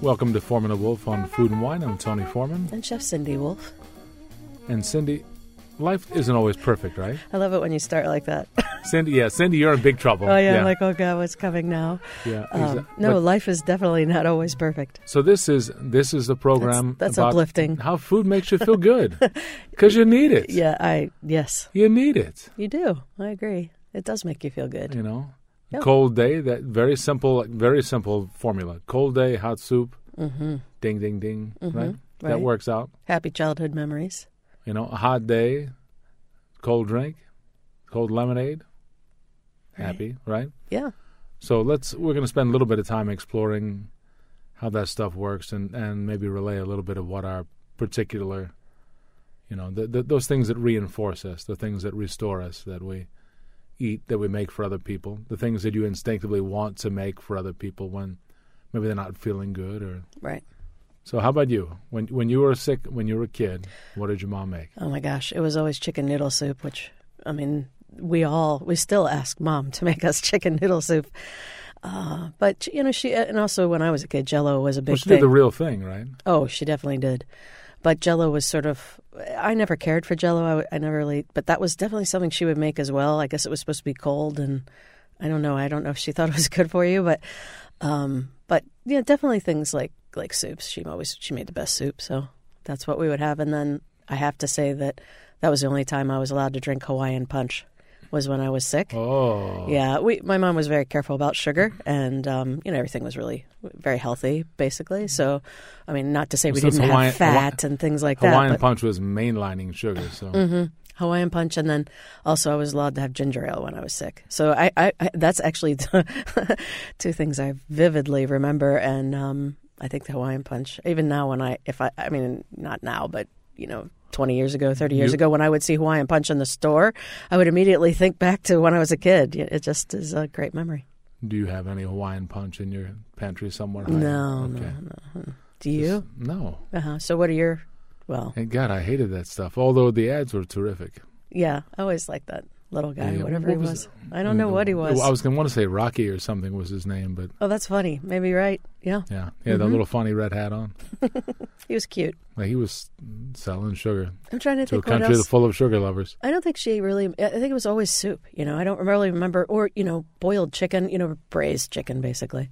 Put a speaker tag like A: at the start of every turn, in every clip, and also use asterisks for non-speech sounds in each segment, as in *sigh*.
A: Welcome to Foreman and Wolf on Food and Wine. I'm Tony Foreman.
B: And Chef Cindy Wolf.
A: And Cindy, life isn't always perfect, right?
B: I love it when you start like that. *laughs*
A: Cindy, yeah, Cindy, you're in big trouble.
B: oh yeah, I'm like, oh god, what's coming now?
A: yeah.
B: Um, no,
A: but-
B: life is definitely not always perfect.
A: so this is this is a program
B: That's- that's
A: about
B: uplifting. *laughs*
A: how food makes you feel good *laughs* because you need it.
B: Yeah, I yes,
A: You need it.
B: you do. I agree. It does make you feel good.
A: You know,
B: Yep.
A: cold day. That very simple, very simple formula. Cold day, hot soup.
B: Mm-hmm.
A: Ding, ding, ding.
B: Mhm,
A: Right. That works out.
B: Happy childhood memories.
A: You know, a hot day, cold drink, cold lemonade.
B: Right.
A: Happy, right?
B: Yeah.
A: So let's we're going to spend a little bit of time exploring how that stuff works and and maybe relay a little bit of what our particular you know, the, the, those things that reinforce us, the things that restore us that we eat that we make for other people, the things that you instinctively want to make for other people when maybe they're not feeling good or
B: Right.
A: So how about you? When when you were sick when you were a kid, what did your mom make?
B: Oh my gosh, it was always chicken noodle soup, which I mean, we all we still ask mom to make us *laughs* chicken noodle soup. Uh, but you know, she and also when I was a kid, Jello was a big
A: Well, she
B: thing.
A: did the real thing, right?
B: Oh, she definitely did. But Jello was sort of. I never cared for Jello. I, I never really. But that was definitely something she would make as well. I guess it was supposed to be cold, and I don't know. I don't know if she *laughs* thought it was good for you, but, um, but yeah, definitely things like like soups. She always she made the best soup, so that's what we would have. And then I have to say that that was the only time I was allowed to drink Hawaiian punch was when I was sick.
A: Oh.
B: Yeah, we my mom was very careful about sugar, and um, you know everything was really very healthy, basically. So, I mean, not to say we didn't
A: Hawaiian-
B: have fat
A: Hawa-
B: and things like
A: Hawaiian
B: that.
A: Hawaiian Punch was mainlining sugar, so
B: But, hmm Hawaiian punch, and then also I was allowed to have ginger ale when I was sick. So I, I, I that's actually *laughs* two things I vividly remember, and um, I think the Hawaiian punch. Even now, when I if I I mean not now, but you know. 20 years ago, 30 years
A: You-
B: ago, when I would see Hawaiian Punch in the store, I would immediately think back to when I was a kid. It just is a great memory.
A: Do you have any Hawaiian punch in your pantry somewhere?
B: No,
A: okay.
B: no, no. Do you?
A: Just- no.
B: Uh-huh. So what are your? Well,
A: Thank God, I hated that stuff. Although the ads were terrific.
B: yeah, I always liked that little guy,
A: Yeah,
B: whatever
A: what
B: he
A: was
B: was. I don't know what he was.
A: I was going to want to say Rocky or something was his name, but
B: oh, that's funny. Maybe you're right. Yeah,
A: yeah, he had that little funny red hat on. *laughs*
B: he was cute.
A: Like he was selling sugar
B: I'm trying to
A: to a
B: think what
A: country
B: else.
A: full of sugar lovers.
B: I don't think she really. I think it was always soup. You know, I don't really remember, or you know, boiled chicken. You know, braised chicken, basically.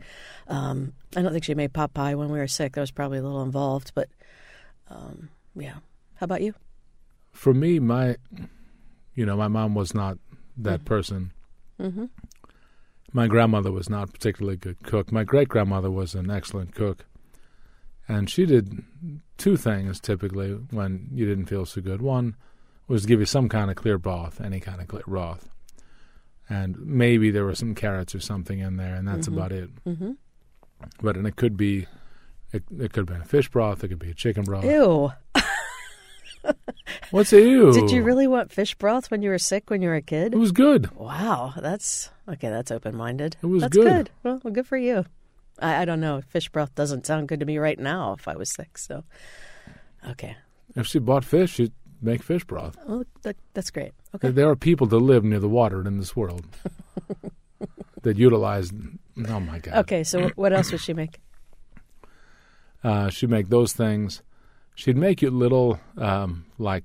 B: Um, I don't think she made pot pie when we were sick. That was probably a little involved, but um, yeah. How about you?
A: For me, my, you know, my mom was not that person.
B: Mm-hmm.
A: My grandmother was not a particularly good cook. My great grandmother was an excellent cook. And she did two things typically when you didn't feel so good. One was to give you some kind of clear broth, any kind of clear broth. And maybe there were some carrots or something in there, and that's
B: Mhm.
A: about it.
B: Mm-hmm.
A: But and it could be, it, it could have been a fish broth, it could be a chicken broth.
B: Ew. *laughs* *laughs*
A: What's ew?
B: Did you really want fish broth when you were sick when you were a kid?
A: It was good.
B: Wow, that's okay. That's open minded.
A: It was
B: that's
A: good.
B: Well, well, good for you. I, I don't know. Fish broth doesn't sound good to me right now. If I was sick, so okay.
A: If she bought fish, she'd make fish broth.
B: Well, that, that's great. Okay.
A: There are people that live near the water in this world *laughs* that utilize. Oh my God!
B: Okay. So what else would she make?
A: Uh, she'd make those things. She'd make you little um, like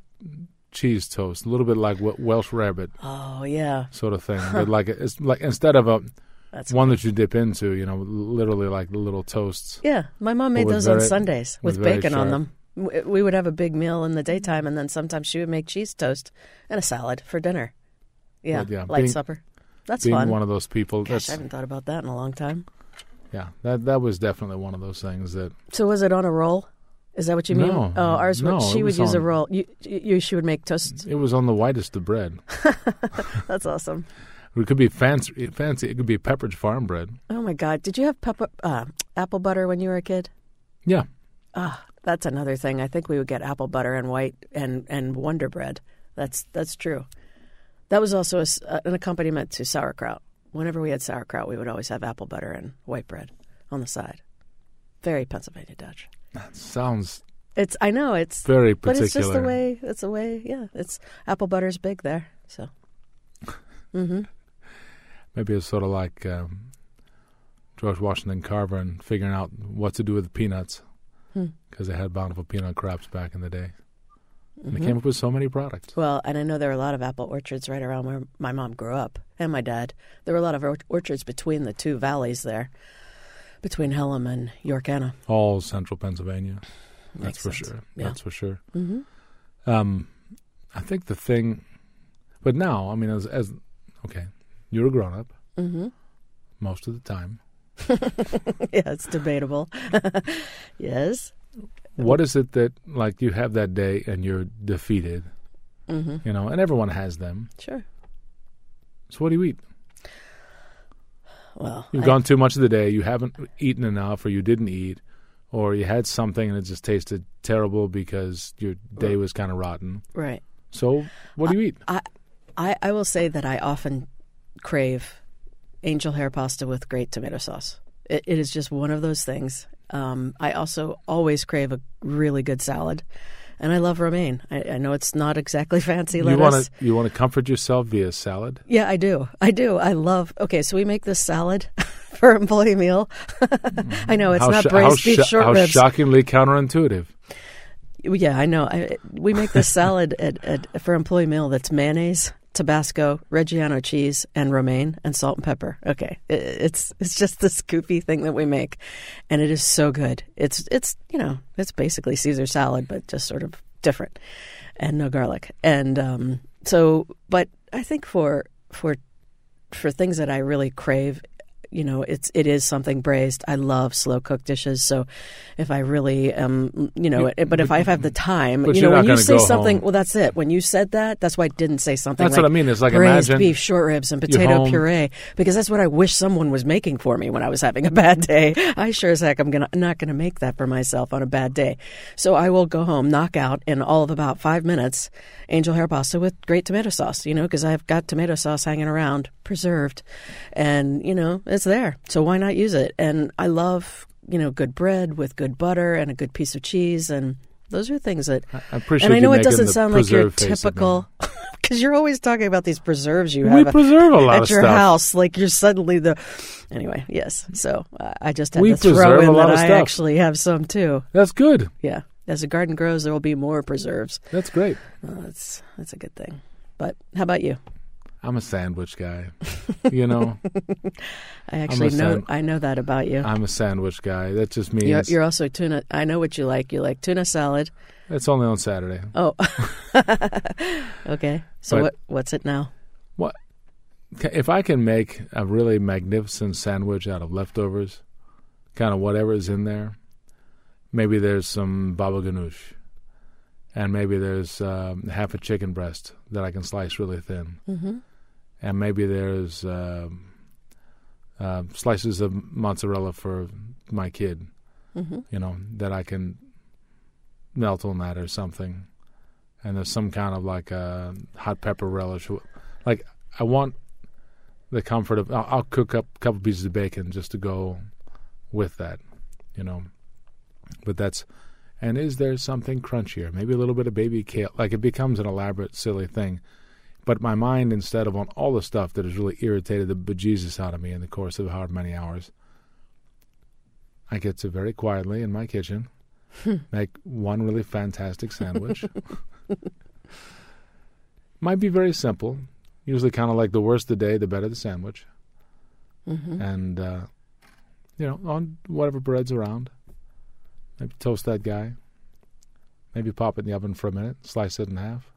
A: cheese toast, a little bit like Wel- Welsh rabbit
B: Oh yeah,
A: sort of thing. *laughs* but like it's like instead of a
B: that's
A: one that you dip into, you know, literally like the little toasts.
B: yeah. My mom made those on Sundays with
A: with
B: bacon on them. We would have a big meal in the daytime, and then sometimes she would make cheese toast and a salad for dinner. Yeah,
A: But, yeah,
B: light
A: being-
B: supper. That's
A: Being
B: fun.
A: one of those people,
B: Gosh, I haven't thought about that in a long time.
A: yeah, that that was definitely one of those things that
B: So was it on a roll? Is that what you mean?
A: No,
B: oh, ours would.
A: no,
B: she would use a roll. You, you, she would make toast.
A: it was on the whitest of bread. *laughs*
B: That's awesome.
A: It could be fancy, fancy. It could be Pepperidge Farm bread.
B: Oh my God! Did you have pepper, uh, apple butter when you were a kid?
A: Yeah,
B: Ah, that's another thing. I think we would get apple butter and white and and Wonder Bread. That's that's true. That was also a uh, an accompaniment to sauerkraut. Whenever we had sauerkraut, we would always have apple butter and white bread on the side. Very Pennsylvania Dutch.
A: That sounds
B: It's I know it's
A: very particular, but
B: it's just the way it's the way yeah it's apple butter's big there so *laughs* Mm-hmm.
A: Maybe it's sort of like um, George Washington Carver and figuring out what to do with the peanuts
B: Hmm.
A: because they had bountiful peanut crops back in the day. And
B: Mhm.
A: they came up with so many products.
B: Well, and I know there are a lot of apple orchards right around where my mom grew up and my dad. There were a lot of or- orchards between the two valleys there, between Hellam and Yorkana.
A: All central Pennsylvania. That's for sure.
B: Yeah.
A: That's for sure.
B: Mm-hmm.
A: Um, I think the thing, but now, I mean, as, as okay, you're a grown up
B: Mm-hmm.
A: most of the time. *laughs*
B: yeah, it's debatable. *laughs* yes.
A: What is it that, like, you have that day and you're defeated,
B: Mm-hmm.
A: you know, and everyone has them.
B: Sure.
A: So what do you eat?
B: Well,
A: You've
B: I-
A: gone too much of the day, you haven't eaten enough, or you didn't eat, or you had something and it just tasted terrible because your day was kind of rotten.
B: right.
A: So what do you eat?
B: I, I will say that I often crave angel hair pasta with great tomato sauce. It, it is just one of those things. Um, I also always crave a really good salad, and I love romaine. I, I know it's not exactly *laughs* fancy lettuce.
A: You want to you want to comfort yourself via salad.
B: Yeah, I do. I do. I love. Okay, so we make this salad *laughs* for employee meal. *laughs* I know it's
A: how
B: not
A: sho-
B: braised beef
A: sho-
B: short
A: how
B: ribs.
A: shockingly counterintuitive.
B: Yeah, I know. I, we make this salad at, at, for employee meal that's mayonnaise, Tabasco, Reggiano cheese, and romaine, and salt and pepper. Okay, it's it's just this goofy thing that we make, and it is so good. It's it's you know it's basically Caesar salad, but just sort of different, and no garlic. And um, so, but I think for for for things that I really crave, you know, it's it is something braised. I love slow cooked dishes. So if I really um you know, but if I have the time, you know, when you say something,
A: home.
B: well, that's it. When you said that, that's why I didn't say something.
A: That's
B: like
A: what I mean. It's like
B: braised beef, short ribs, and potato puree because that's what I wish someone was making for me when I was having a bad day. *laughs* I sure as heck I'm gonna not gonna make that for myself on a bad day. So I will go home, knock out in all of about five minutes, angel hair pasta with great tomato sauce. You know, because I've got tomato sauce hanging around, preserved, and you know it's there. So why not use it? And I love you know good bread with good butter and a good piece of cheese and. Those are things that
A: I appreciate
B: and I know it doesn't sound like your
A: preserve face at me.
B: typical, *laughs* because you're always talking about these preserves you have We
A: preserve a lot
B: at your
A: stuff.
B: house. Like you're suddenly the. Anyway, yes. So uh, I just had
A: We
B: to throw in that I
A: stuff.
B: actually have some too.
A: That's good.
B: Yeah. As the garden grows, there will be more preserves.
A: That's great.
B: Uh, that's that's a good thing. But how about you?
A: I'm a sandwich guy. you know, *laughs*
B: I actually know
A: sand-
B: I know that about you.
A: I'm a sandwich guy. That just means
B: You're, you're also tuna. I know what you like. You like tuna salad.
A: it's only on Saturday.
B: Oh, *laughs* *laughs* okay. So
A: But-
B: what what's it now?
A: Ca- If I can make a really magnificent sandwich out of leftovers, kind of whatever is in there, maybe there's some baba ganoush, and maybe there's um, half a chicken breast that I can slice really thin,
B: Mm-hmm.
A: And maybe there's um, uh, slices of mozzarella for my kid,
B: Mm-hmm.
A: you know, that I can melt on that or something. And there's some kind of like a hot pepper relish. Like I want the comfort of. I'll, I'll cook up a couple pieces of bacon just to go with that, you know. But that's. And is there something crunchier? Maybe a little bit of baby kale. Like it becomes an elaborate, silly thing. But my mind, instead of on all the stuff that has really irritated the bejesus out of me in the course of however many hours, I get to very quietly in my kitchen *laughs* make one really fantastic sandwich. Might be very simple. Usually, kind of like the worse the day, the better the sandwich.
B: Mm-hmm.
A: And, uh, you know, on whatever bread's around. Maybe toast that guy. Maybe pop it in the oven for a minute, slice it in half.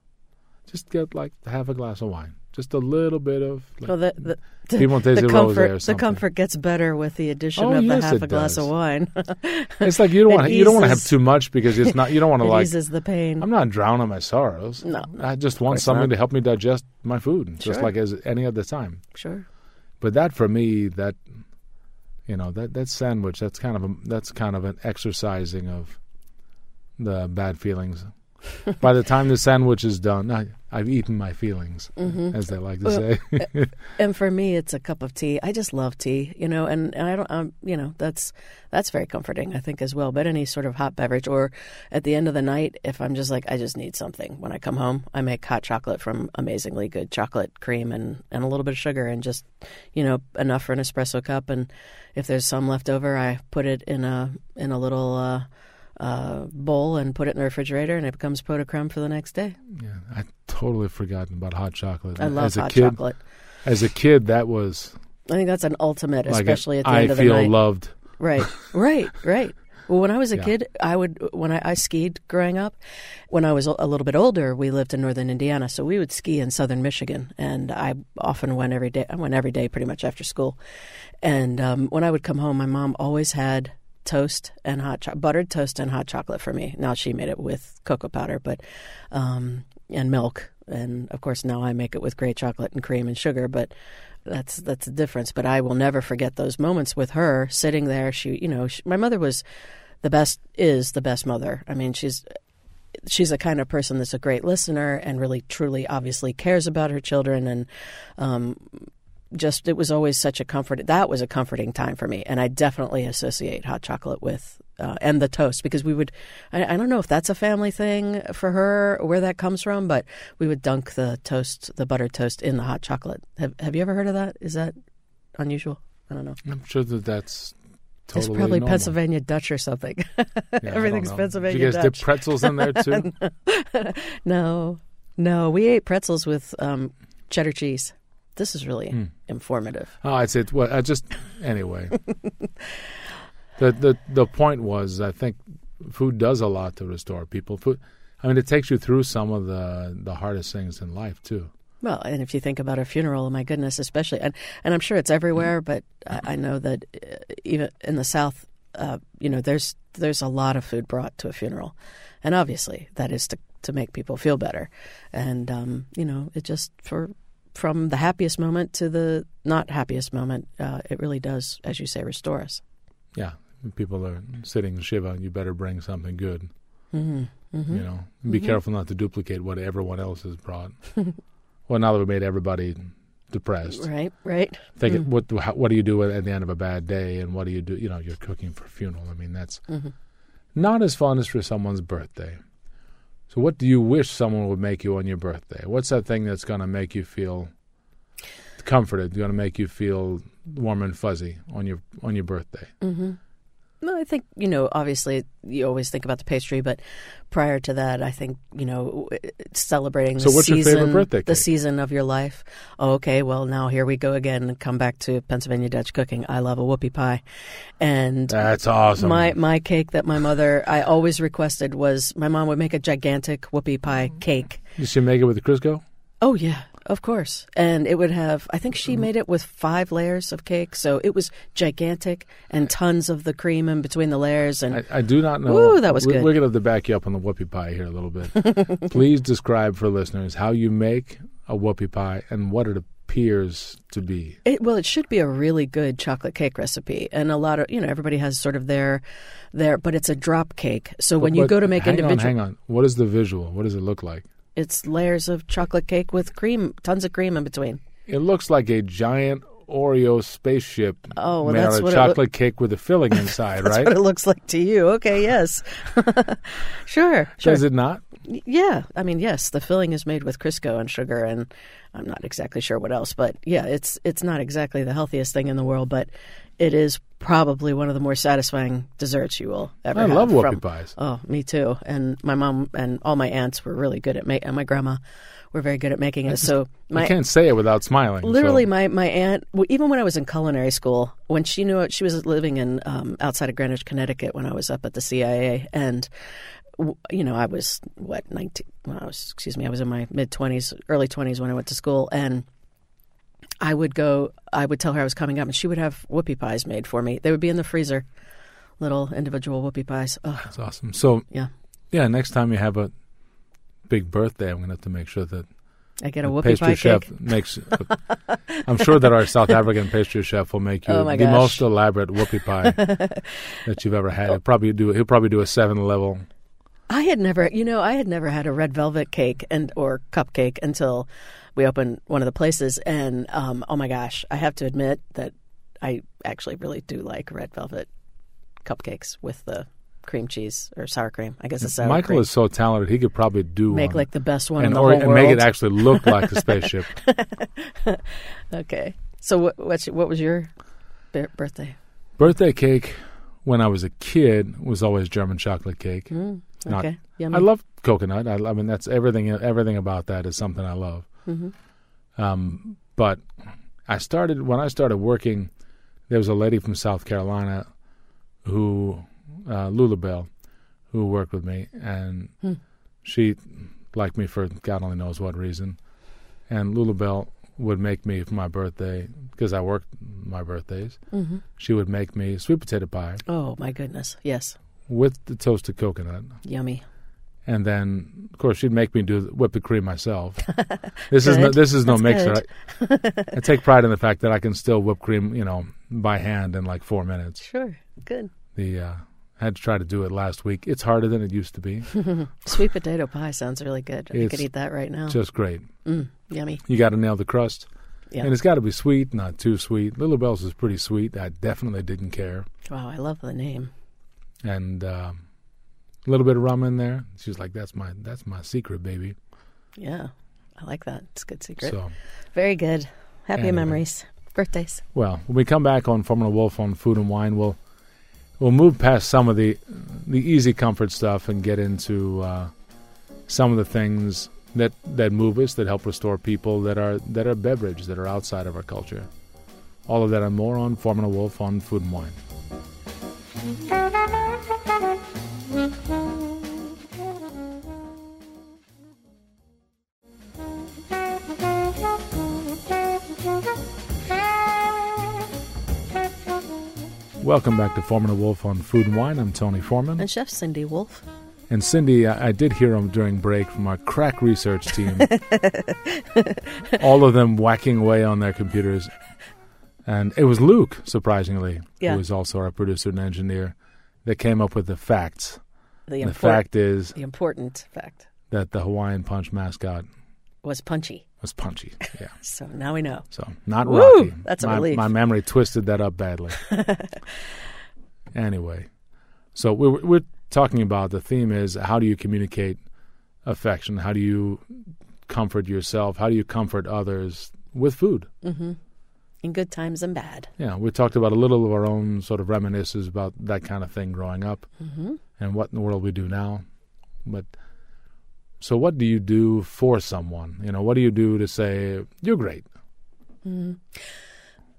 A: Just get like half a glass of wine. Just a little bit of. Like,
B: Well, the, mm, the, *laughs* the,
A: Piedmontese
B: the
A: rosé
B: comfort
A: or
B: the comfort gets better with the addition
A: Oh,
B: of
A: yes,
B: the half
A: it
B: a glass
A: does.
B: of wine. *laughs*
A: It's like you don't *laughs* want you don't want to have too much because it's not. You don't want to like.
B: eases the pain.
A: I'm not drowning my sorrows.
B: No,
A: I just want something
B: not.
A: to help me digest my food, just
B: Sure.
A: like as any other time.
B: sure.
A: But that for me, that you know, that that sandwich, that's kind of a that's kind of an exercising of the bad feelings. By the time the sandwich is done, I, I've eaten my feelings,
B: Mhm.
A: as they like to
B: Well,
A: say. *laughs*
B: And for me, it's a cup of tea. I just love tea, you know, and, and I don't, um, you know, that's that's very comforting, I think, as well. But any sort of hot beverage, or at the end of the night, if I'm just like, I just need something. When I come home, I make hot chocolate from amazingly good chocolate cream and and a little bit of sugar, and just, you know, enough for an espresso cup. And if there's some left over, I put it in a in a little. Uh, uh, bowl and put it in the refrigerator, and it becomes pot de creme for the next day.
A: yeah, I totally forgotten about hot chocolate.
B: I love
A: as a
B: hot
A: kid,
B: chocolate.
A: As a kid, that was
B: I think that's an ultimate,
A: like a-
B: especially at the
A: I
B: end of the night.
A: I feel loved.
B: Right, right, right. Well, when I was a
A: Yeah.
B: kid, I would when I, I skied growing up. When I was a little bit older, we lived in northern Indiana, so we would ski in southern Michigan, and I often went every day. I went every day, pretty much after school. And um, when I would come home, my mom always had toast and hot cho- buttered toast and hot chocolate for me. Now she made it with cocoa powder, but um, and milk, and of course now I make it with great chocolate and cream and sugar. But that's that's the difference. But I will never forget those moments with her sitting there. She, you know, she, my mother was the best is the best mother. I mean, she's she's a kind of person that's a great listener and really truly obviously cares about her children and um, just it was always such a comfort that was a comforting time for me and i definitely associate hot chocolate with uh, and the toast because we would I, I don't know if that's a family thing for her or where that comes from but we would dunk the toast the buttered toast in the hot chocolate have, have you ever heard of that is that unusual i don't know
A: I'm sure that that's totally
B: it's probably
A: normal.
B: Pennsylvania Dutch or something. *laughs*
A: Yeah,
B: Everything's. Pennsylvania
A: Did you guys
B: Dutch.
A: dip pretzels in there too? *laughs*
B: no, no, we ate pretzels with um, cheddar cheese. This is really
A: Hmm.
B: informative.
A: Oh, I'd say, well, I just anyway. the the the point was, I think food does a lot to restore people. Food, I mean, it takes you through some of the the hardest things in life too.
B: Well, and if you think about a funeral, my goodness, especially, and, and I'm sure it's everywhere, but I, I know that uh, even in the South, uh, you know, there's there's a lot of food brought to a funeral, and obviously that is to to make people feel better, and um, you know, it just for from the happiest moment to the not happiest moment, uh, it really does, as you say, restore us.
A: Yeah, people are sitting in shiva. You better bring something good.
B: Mm-hmm. Mm-hmm.
A: You know, be
B: Mhm.
A: careful not to duplicate what everyone else has brought. *laughs* well, now that we made everybody depressed,
B: Right, right.
A: think
B: Mm.
A: what how, what do you do at the end of a bad day, and what do you do? You know, you're cooking for a funeral. I mean, that's
B: hmm
A: not as fun as for someone's birthday. So, what do you wish someone would make you on your birthday? What's that thing that's going to make you feel comforted? Going to make you feel warm and fuzzy on your on your birthday?
B: hmm No, I think you know. Obviously, you always think about the pastry, but prior to that, I think you know celebrating the
A: So what's your
B: season,
A: favorite birthday
B: the season of your life. Oh, okay, well now here we go again. Come back to Pennsylvania Dutch cooking. I love a whoopie pie, and
A: That's awesome.
B: my my cake that my mother I always requested was my mom would make a gigantic whoopie pie mm-hmm. cake.
A: you should make it with the Crisco.
B: Oh yeah, of course. And it would have I think she mm-hmm. made it with 5 layers of cake, so it was gigantic and tons of the cream in between the layers and
A: I, I do not know.
B: Ooh, that was
A: we're,
B: good.
A: We're going to have to back you up on the whoopie pie here a little bit. *laughs* Please describe for listeners how you make a whoopie pie and what it appears to be.
B: It, well, it should be a really good chocolate cake recipe, and a lot of you know everybody has sort of their their, but it's a drop cake. So when you go to make
A: hang
B: individual,
A: on, hang on. What is the visual? What does it look like?
B: It's layers of chocolate cake with cream, tons of cream in between.
A: It looks like a giant Oreo spaceship
B: Oh, well, that's what
A: chocolate cake with a filling inside, *laughs*
B: That's
A: right?
B: what it looks like to you. Okay, yes, sure, *laughs* sure.
A: Does it not?
B: Yeah, I mean, yes, the filling is made with Crisco and sugar, and I'm not exactly sure what else, but yeah, it's it's not exactly the healthiest thing in the world, but it is probably one of the more satisfying desserts you will ever have.
A: I
B: have.
A: love whoopie
B: from-
A: pies.
B: Oh, me too. And my mom and all my aunts were really good at making, and my grandma were very good at making it. So
A: I can't say it without smiling.
B: literally
A: so-
B: my my aunt even when I was in culinary school when she knew it, she was living in um, outside of Greenwich, Connecticut when I was up at the CIA and you know I was what 19 well, I was excuse me I was in my mid 20s early 20s when I went to school and I would go I would tell her I was coming up and she would have whoopie pies made for me they would be in the freezer little individual whoopie pies oh
A: That's awesome. So
B: Yeah.
A: yeah. Next time you have a big birthday, I'm going to have to make sure that
B: I get a whoopie
A: pastry
B: pie
A: chef
B: cake
A: makes. *laughs* I'm sure that our South African pastry chef will make you
B: Oh,
A: the
B: gosh.
A: most elaborate whoopie pie *laughs* that you've ever had. He'll probably do. He'll probably do a seven level
B: I had never, you know, I had never had a red velvet cake and or cupcake until we opened one of the places, and um, oh my gosh, I have to admit that I actually really do like red velvet cupcakes with the cream cheese or sour cream. I guess it's sour
A: Michael
B: cream.
A: is so talented; he could probably do
B: make
A: one
B: like the best one in the
A: or,
B: whole
A: and
B: world.
A: make it actually look like a spaceship. *laughs*
B: okay, so what what's, what was your bir- birthday?
A: Birthday cake when I was a kid was always German chocolate cake.
B: Mm, okay, yummy.
A: I love coconut. I, I mean, that's everything. Everything about that is something I love.
B: Mhm.
A: Um, but I started when I started working. There was a lady from South Carolina who, uh, Lula Bell, who worked with me, and
B: Hmm.
A: she liked me for God only knows what reason. And Lula Bell would make me for my birthday because I worked my birthdays.
B: hmm
A: She would make me sweet potato pie
B: Oh my goodness, yes,
A: with the toasted coconut.
B: yummy.
A: And then of course she'd make me do whip the cream myself. *laughs* this is no, this is no
B: That's
A: mixer. I, I take pride in the fact that I can still whip cream, you know, by hand in like four minutes.
B: Sure, good.
A: The uh, I had to try to do it last week. It's harder than it used to be. *laughs*
B: Sweet potato pie sounds really good. I could eat that right now.
A: Just great.
B: Mm, yummy.
A: You got to nail the crust,
B: Yeah.
A: and it's got to be sweet, not too sweet. Lula Bell's is pretty sweet. I definitely didn't care,
B: Wow, I love the name.
A: and um, a little bit of rum in there. She was like, "That's my that's my secret, baby."
B: Yeah, I like that. It's a good secret.
A: So.
B: Very good. Happy
A: Anyway.
B: memories. Birthdays.
A: Well, when we come back on Foreman and Wolf on Food and Wine, we'll we'll move past some of the the easy comfort stuff and get into uh, some of the things that that move us, that help restore people, that are that are beverage, that are outside of our culture. All of that and more on Foreman and Wolf on Food and Wine. Welcome back to Foreman and Wolf on Food and Wine. I'm Tony Foreman.
B: And Chef Cindy Wolf.
A: And Cindy, I, I did hear them during break from our crack research team. *laughs* All of them whacking away on their computers. And it was Luke, surprisingly,
B: Yeah.
A: who was also our producer and engineer, that came up with the facts.
B: The,
A: the
B: import-
A: fact is
B: the important fact
A: that the Hawaiian Punch mascot
B: was punchy.
A: was punchy. Yeah. *laughs*
B: So now we know.
A: So not
B: Woo!
A: Rocky.
B: That's a
A: my,
B: relief.
A: My memory twisted that up badly. *laughs* anyway, so we're we're talking about the theme is how do you communicate affection? How do you comfort yourself? How do you comfort others with food?
B: hmm In good times and bad.
A: Yeah, we talked about a little of our own sort of reminiscences about that kind of thing growing up
B: hmm
A: and what in the world we do now. But so, what do you do for someone? You know, what do you do to say you're great?
B: hmm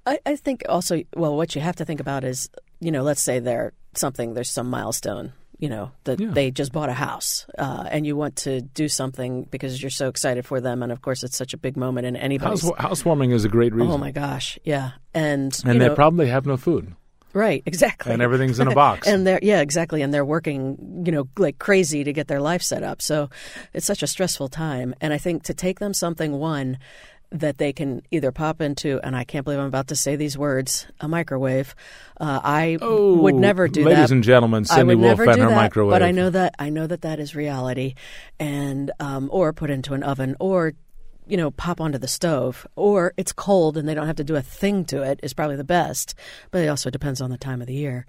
B: I, I think also, well, what you have to think about is, you know, let's say they're something, there's some milestone, you know, that
A: Yeah.
B: they just bought a house uh, and you want to do something because you're so excited for them. And of course, it's such a big moment in anybody's.
A: House, housewarming is a great reason.
B: Oh my gosh. Yeah. And,
A: and they
B: know,
A: probably have no food
B: right, exactly.
A: and everything's in a box. *laughs*
B: And they're yeah exactly. And they're working you know like crazy to get their life set up. So it's such a stressful time. And i think to take them something one that they can either pop into and i can't believe i'm about to say these words a microwave uh, i would never do
A: Oh, ladies
B: that.
A: and gentlemen cindy
B: never do
A: her
B: that,
A: microwave
B: but I know that I know that that is reality, and um, or put into an oven, or you know, pop onto the stove, or it's cold and they don't have to do a thing to it is probably the best. But it also depends on the time of the year,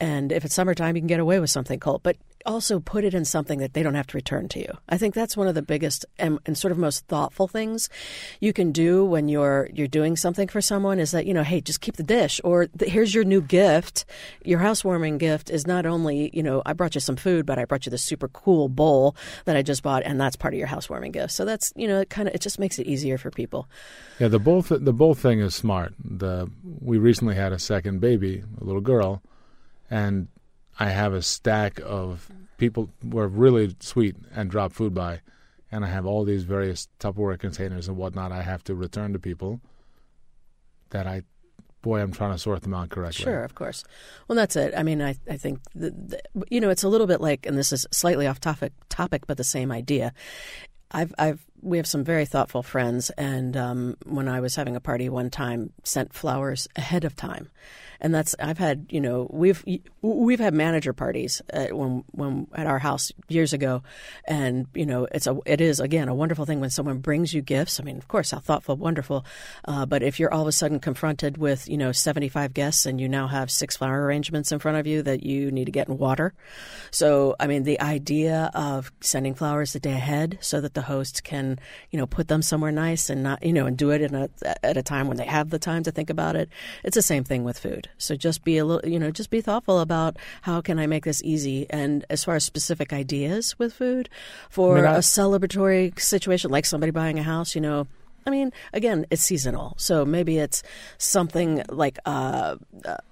B: and if it's summertime, you can get away with something cold, but also put it in something that they don't have to return to you. I think that's one of the biggest and, and sort of most thoughtful things you can do when you're you're doing something for someone is that you know, hey, just keep the dish, or th- here's your new gift. Your housewarming gift is not only you know I brought you some food, but I brought you this super cool bowl that I just bought, and that's part of your housewarming gift. So that's you know, it kind of it just makes it easier for people.
A: yeah the both the both thing is smart the we recently had a second baby a little girl and i have a stack of people who are really sweet and drop food by and i have all these various tupperware containers and whatnot i have to return to people that i boy i'm trying to sort them out correctly
B: Sure, of course. Well, that's it. I mean, I I think the, the, you know it's a little bit like, and this is slightly off topic topic, but the same idea. I've I've we have some very thoughtful friends, and um, when I was having a party one time, sent flowers ahead of time, and that's I've had you know we've we've had manager parties at, when when at our house years ago, and you know it's a it is again a wonderful thing when someone brings you gifts. I mean, of course, how thoughtful, wonderful, uh, but if you're all of a sudden confronted with you know 75 guests and you now have six flower arrangements in front of you that you need to get in water, so I mean the idea of sending flowers the day ahead so that the host can you know put them somewhere nice and not you know and do it in a, at a time when they have the time to think about it. It's the same thing with food. So just be a little, you know, just be thoughtful about how can I make this easy. And as far as specific ideas with food for I mean, I, a celebratory situation, like somebody buying a house, you know, I mean, again, it's seasonal. So maybe it's something like uh,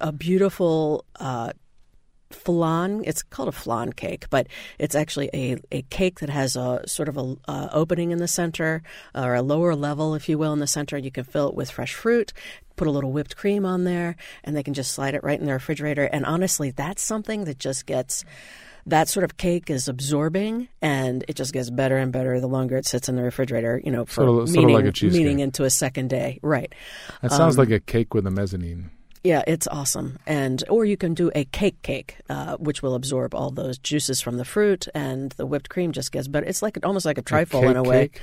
B: a beautiful uh, flan. It's called a flan cake, but it's actually a, a cake that has a sort of a uh, opening in the center or a lower level, if you will, in the center. You can fill it with fresh fruit, put a little whipped cream on there, and they can just slide it right in the refrigerator. And honestly, that's something that just gets that sort of cake is absorbing and it just gets better and better the longer it sits in the refrigerator, you know, for
A: sort of,
B: meaning,
A: sort of like
B: meaning into a second day. Right.
A: That sounds um, like a cake with a mezzanine.
B: Yeah, it's awesome. And or you can do a cake cake, uh, which will absorb all those juices from the fruit, and the whipped cream just gets better. It's like almost like a trifle
A: a
B: in a way.
A: Cake?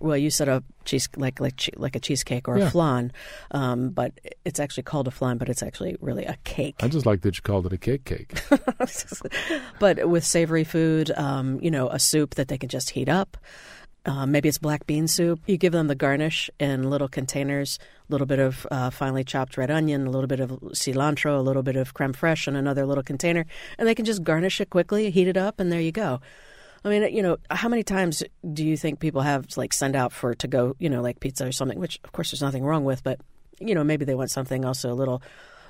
B: Well, you said a cheese like like like a cheesecake or
A: yeah.
B: a flan, um, but it's actually called a flan, but it's actually really a cake.
A: I just like that you called it a cake cake. *laughs*
B: but with savory food, um, you know, a soup that they can just heat up. Uh, maybe it's black bean soup. You give them the garnish in little containers, a little bit of uh, finely chopped red onion, a little bit of cilantro, a little bit of creme fraiche in another little container, and they can just garnish it quickly, heat it up, and there you go. I mean, you know, how many times do you think people have like send out for to go, you know, like pizza or something, which of course there's nothing wrong with, but you know, maybe they want something also a little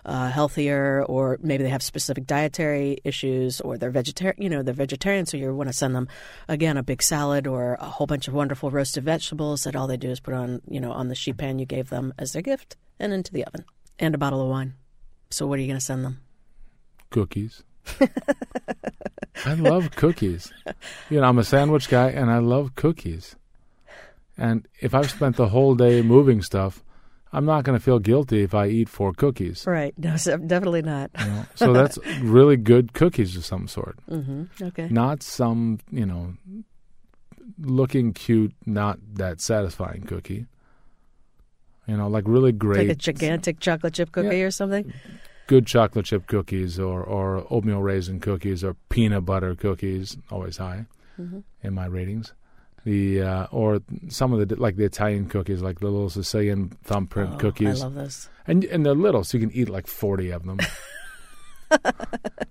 B: uh, healthier, or maybe they have specific dietary issues, or they're vegetarian. You know, they're vegetarian, so you want to send them again a big salad or a whole bunch of wonderful roasted vegetables that all they do is put on, you know, on the sheet pan you gave them as their gift and into the oven, and a bottle of wine. So, what are you going to send them?
A: Cookies. I love cookies. You know, I'm a sandwich guy, and I love cookies. And if I've spent the whole day moving stuff, I'm not going to feel guilty if I eat four cookies.
B: Right. *laughs* No, definitely not.
A: You know? So that's *laughs* really good cookies of some sort.
B: Mm-hmm. Okay.
A: Not some, you know, looking cute, not that satisfying cookie. You know, like really great.
B: Like a gigantic chocolate chip cookie
A: yeah.
B: or something?
A: Good chocolate chip cookies or, or oatmeal raisin cookies or peanut butter cookies, always high
B: mm-hmm.
A: in my ratings the uh, or some of the like the Italian cookies, like the little Sicilian thumbprint
B: oh,
A: cookies.
B: I love those,
A: and and they're little, so you can eat like forty of them.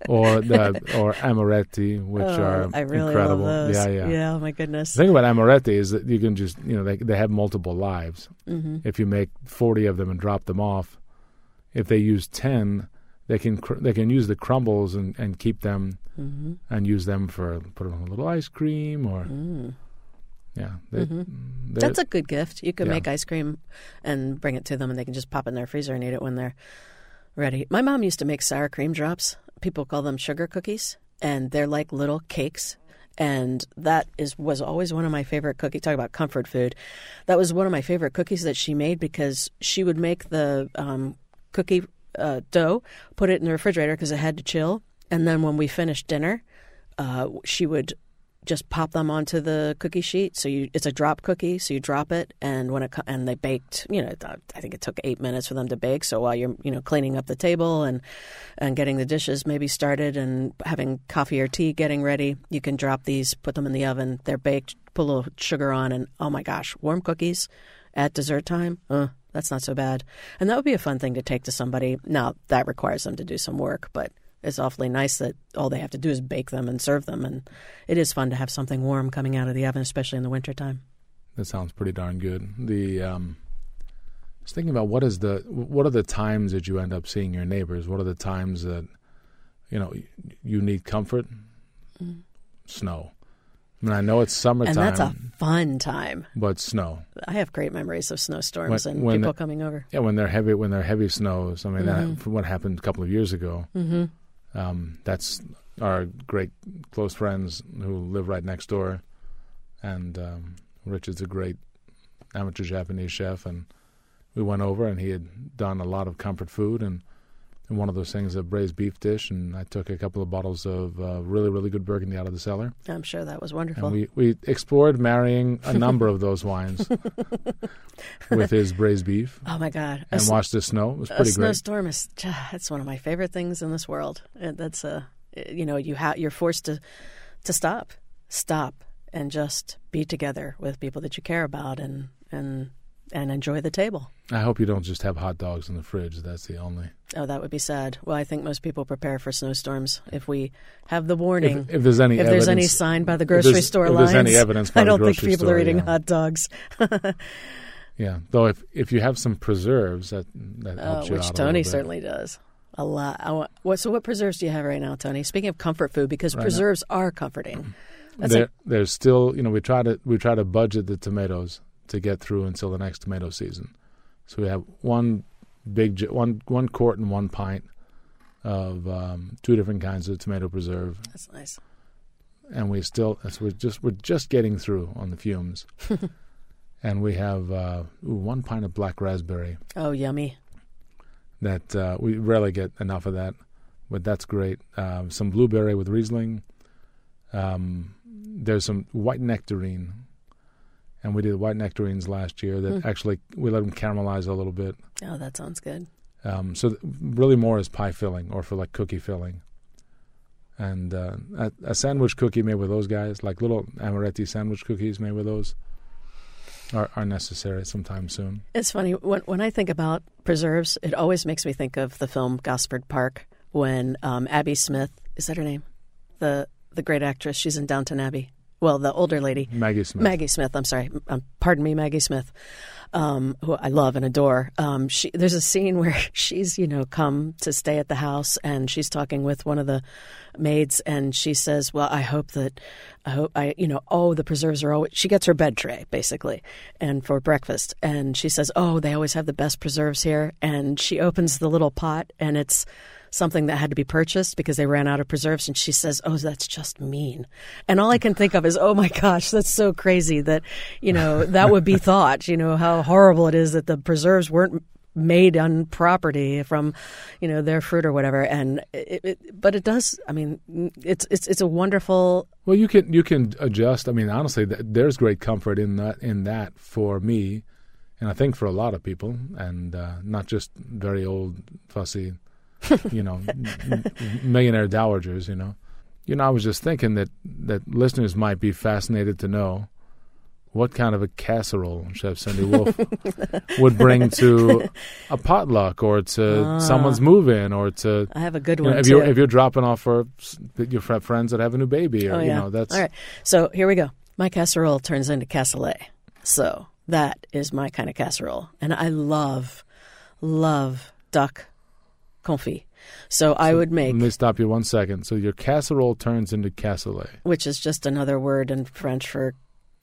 A: or the *laughs* or amaretti, which
B: oh,
A: are
B: I really
A: incredible.
B: Love those.
A: Yeah, yeah,
B: yeah. Oh my goodness.
A: The thing about amaretti is that you can just you know they they have multiple lives.
B: Mm-hmm.
A: If you make forty of them and drop them off, if they use ten, they can cr- they can use the crumbles and, and keep them
B: mm-hmm.
A: and use them for put them on a little ice cream or.
B: Mm.
A: Yeah,
B: they, mm-hmm. that's a good gift. You can yeah. make ice cream and bring it to them, and they can just pop it in their freezer and eat it when they're ready. My mom used to make sour cream drops. People call them sugar cookies, and they're like little cakes. And that is was always one of my favorite cookies. Talk about comfort food. That was one of my favorite cookies that she made because she would make the um, cookie uh, dough, put it in the refrigerator because it had to chill, and then when we finished dinner, uh, she would just pop them onto the cookie sheet. So you, it's a drop cookie. So you drop it, and when it and they baked, you know, I think it took eight minutes for them to bake. So while you're, you know, cleaning up the table and and getting the dishes maybe started and having coffee or tea getting ready, you can drop these, put them in the oven. They're baked. Put a little sugar on, and oh my gosh, warm cookies at dessert time. Uh, that's not so bad. And that would be a fun thing to take to somebody. Now that requires them to do some work, but it's awfully nice that all they have to do is bake them and serve them. And it is fun to have something warm coming out of the oven, especially in the wintertime.
A: That sounds pretty darn good. The um, I was thinking about what is the what are the times that you end up seeing your neighbors? What are the times that you know you need comfort?
B: Mm.
A: Snow. I mean, I know it's summertime,
B: and that's a fun time.
A: But snow.
B: I have great memories of snowstorms
A: when,
B: and
A: when
B: people
A: the,
B: coming over.
A: Yeah, when they're heavy, when they're heavy snows. I mean,
B: mm-hmm.
A: that from what happened a couple of years ago.
B: Mm-hmm.
A: Um, that's our great close friends who live right next door, and um, Richard's a great amateur Japanese chef, and we went over, and he had done a lot of comfort food, and, and one of those things, a braised beef dish, and I took a couple of bottles of uh, really, really good Burgundy out of the cellar,
B: I'm sure that was wonderful.
A: and we, we explored marrying a number of those wines *laughs* with his braised beef
B: oh my God!
A: And
B: s-
A: watched the snow. It was
B: a
A: pretty great.
B: snowstorm is *sighs* that's one of my favorite things in this world. Uh, That's a you know you ha- you're forced to to stop, stop, and just be together with people that you care about and and and enjoy the table.
A: I hope you don't just have hot dogs in the fridge. That's the only.
B: Oh, that would be sad. Well, I think most people prepare for snowstorms. If we have the warning,
A: If, if there's any
B: if there's any sign by the grocery store
A: if
B: lines,
A: there's any evidence
B: I don't think people are eating
A: yeah.
B: hot dogs. *laughs*
A: Yeah, though if if you have some preserves, that that
B: Uh,
A: helps you
B: which
A: out a
B: Tony certainly does. A lot. What? So, what preserves do you have right now, Tony? Speaking of comfort food, because
A: Right now-
B: preserves are comforting. That's
A: There,
B: like,
A: there's still, you know, we try to we try to budget the tomatoes to get through until the next tomato season. So we have one big one one quart and one pint of um, two different kinds of tomato preserve,
B: that's nice.
A: and we still so we're just we're just getting through on the fumes. *laughs* and we have uh, ooh, one pint of black raspberry
B: Oh, yummy.
A: that uh, we rarely get enough of that, but that's great. Um, some blueberry with Riesling. Um, there's some white nectarine, and we did white nectarines last year that
B: Hmm.
A: actually we let them caramelize a little bit.
B: Oh, that sounds good.
A: Um, so th- really more as pie filling or for like cookie filling. And uh, a, a sandwich cookie made with those guys, like little amaretti sandwich cookies made with those, are, are necessary sometime soon.
B: It's funny when when I think about preserves, it always makes me think of the film Gosford Park when um, Abby Smith is that her name, the the great actress. She's in Downton Abbey. Well, the older lady.
A: Maggie Smith.
B: Maggie Smith. I'm sorry. Um, pardon me, Maggie Smith, um, who I love and adore. Um, she, there's a scene where *laughs* she's, you know, come to stay at the house, and she's talking with one of the maids, and she says, "Well, I hope that, I hope I, you know, oh, the preserves are always." She gets her bed tray basically, and for breakfast, and she says, "Oh, they always have the best preserves here," and she opens the little pot, and it's something that had to be purchased because they ran out of preserves. And she says, Oh, that's just mean. And all I can think of is, Oh my gosh, that's so crazy that, you know, that would be thought, you know, how horrible it is that the preserves weren't made on property from, you know, their fruit or whatever. And it, it, but it does, I mean, it's, it's, it's a wonderful,
A: Well, you can you can adjust. I mean, honestly, th- there's great comfort in that in that for me, and I think for a lot of people, and uh, not just very old, fussy, *laughs* you know, millionaire dowagers. You know, you know. I was just thinking that that listeners might be fascinated to know what kind of a casserole Chef Cindy Wolf *laughs* would bring to a potluck or to ah. someone's move-in or to
B: I have a good
A: you know,
B: one
A: if
B: too.
A: you're if you're dropping off for your friends that have a new baby, or
B: Oh,
A: you
B: yeah.
A: know, that's
B: All right. So here we go. My casserole turns into cassoulet. So that is my kind of casserole. And I love, love duck confit. So, I would make,
A: Let me stop you one second. So your casserole turns into cassoulet.
B: which is just another word in French for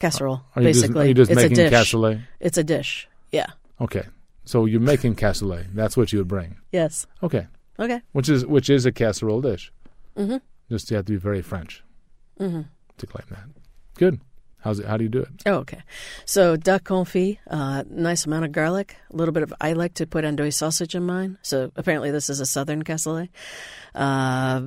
B: casserole.
A: Are
B: basically,
A: just, are you just
B: it's
A: making
B: a dish.
A: cassoulet?
B: It's a dish. Yeah.
A: Okay, so you're making cassoulet. That's what you would bring.
B: Yes.
A: Okay,
B: Okay.
A: which is which is a casserole dish.
B: Mm-hmm.
A: Just you have to be very French
B: Mm-hmm.
A: to claim that. Good. How's it? How do you do it?
B: Oh, okay. So duck confit, uh, nice amount of garlic, a little bit of. I like to put andouille sausage in mine. So apparently this is a southern cassoulet. Uh,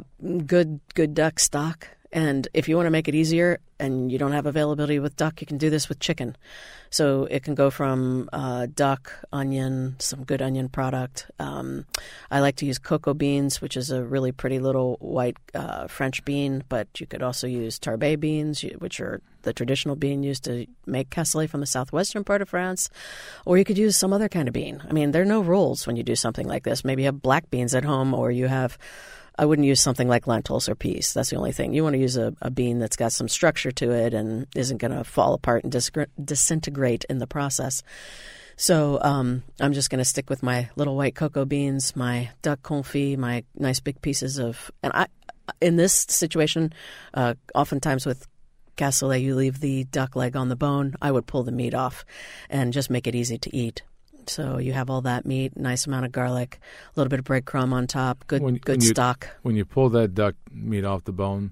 B: good, good duck stock. And if you want to make it easier and you don't have availability with duck, you can do this with chicken. So it can go from uh, duck, onion, some good onion product. Um, I like to use coco beans, which is a really pretty little white uh, French bean, but you could also use Tarbais beans, which are the traditional bean used to make cassoulet from the southwestern part of France. Or you could use some other kind of bean. I mean, there are no rules when you do something like this. Maybe you have black beans at home, or you have I wouldn't use something like lentils or peas. That's the only thing. You want to use a, a bean that's got some structure to it and isn't going to fall apart and dis- disintegrate in the process. So um, I'm just going to stick with my little white coco beans, my duck confit, my nice big pieces of. And I, in this situation, uh, oftentimes with cassoulet, you leave the duck leg on the bone. I would pull the meat off and just make it easy to eat. So you have all that meat, nice amount of garlic, a little bit of breadcrumb on top, good
A: When-
B: good
A: when you-
B: stock.
A: When you pull that duck meat off the bone,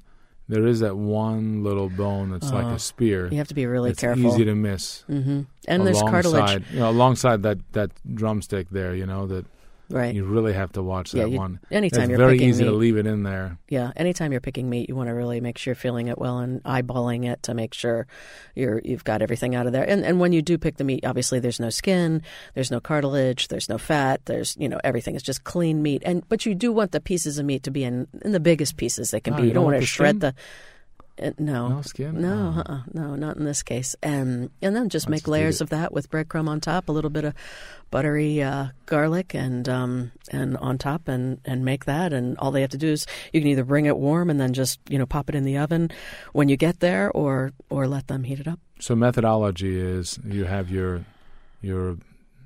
A: there is that one little bone that's like
B: Oh,
A: a spear.
B: You have to be really
A: it's
B: careful.
A: easy to miss.
B: hmm And there's cartilage,
A: You know, alongside that that drumstick there. You know that
B: right?
A: you really have to watch
B: Yeah,
A: that
B: you-
A: one.
B: anytime
A: it's
B: you're
A: very
B: picking
A: easy
B: meat,
A: to leave it in there.
B: yeah. Anytime you're picking meat, you want to really make sure you're feeling it well and eyeballing it to make sure you're you've got everything out of there. And and when you do pick the meat, obviously there's no skin, there's no cartilage, there's no fat, there's you know everything is just clean meat. And but you do want the pieces of meat to be in in the biggest pieces they can
A: Oh,
B: be.
A: you
B: You don't
A: don't
B: want
A: want
B: to shred
A: skin?
B: the. Uh, no,
A: No skin.
B: No,
A: Oh.
B: uh-uh, no, not in this case. And and then just
A: Let's
B: make layers of that with breadcrumb on top, a little bit of buttery uh, garlic, and um, and on top, and and make that. And all they have to do is you can either bring it warm and then just you know pop it in the oven when you get there, or or let them heat it up.
A: So methodology is you have your your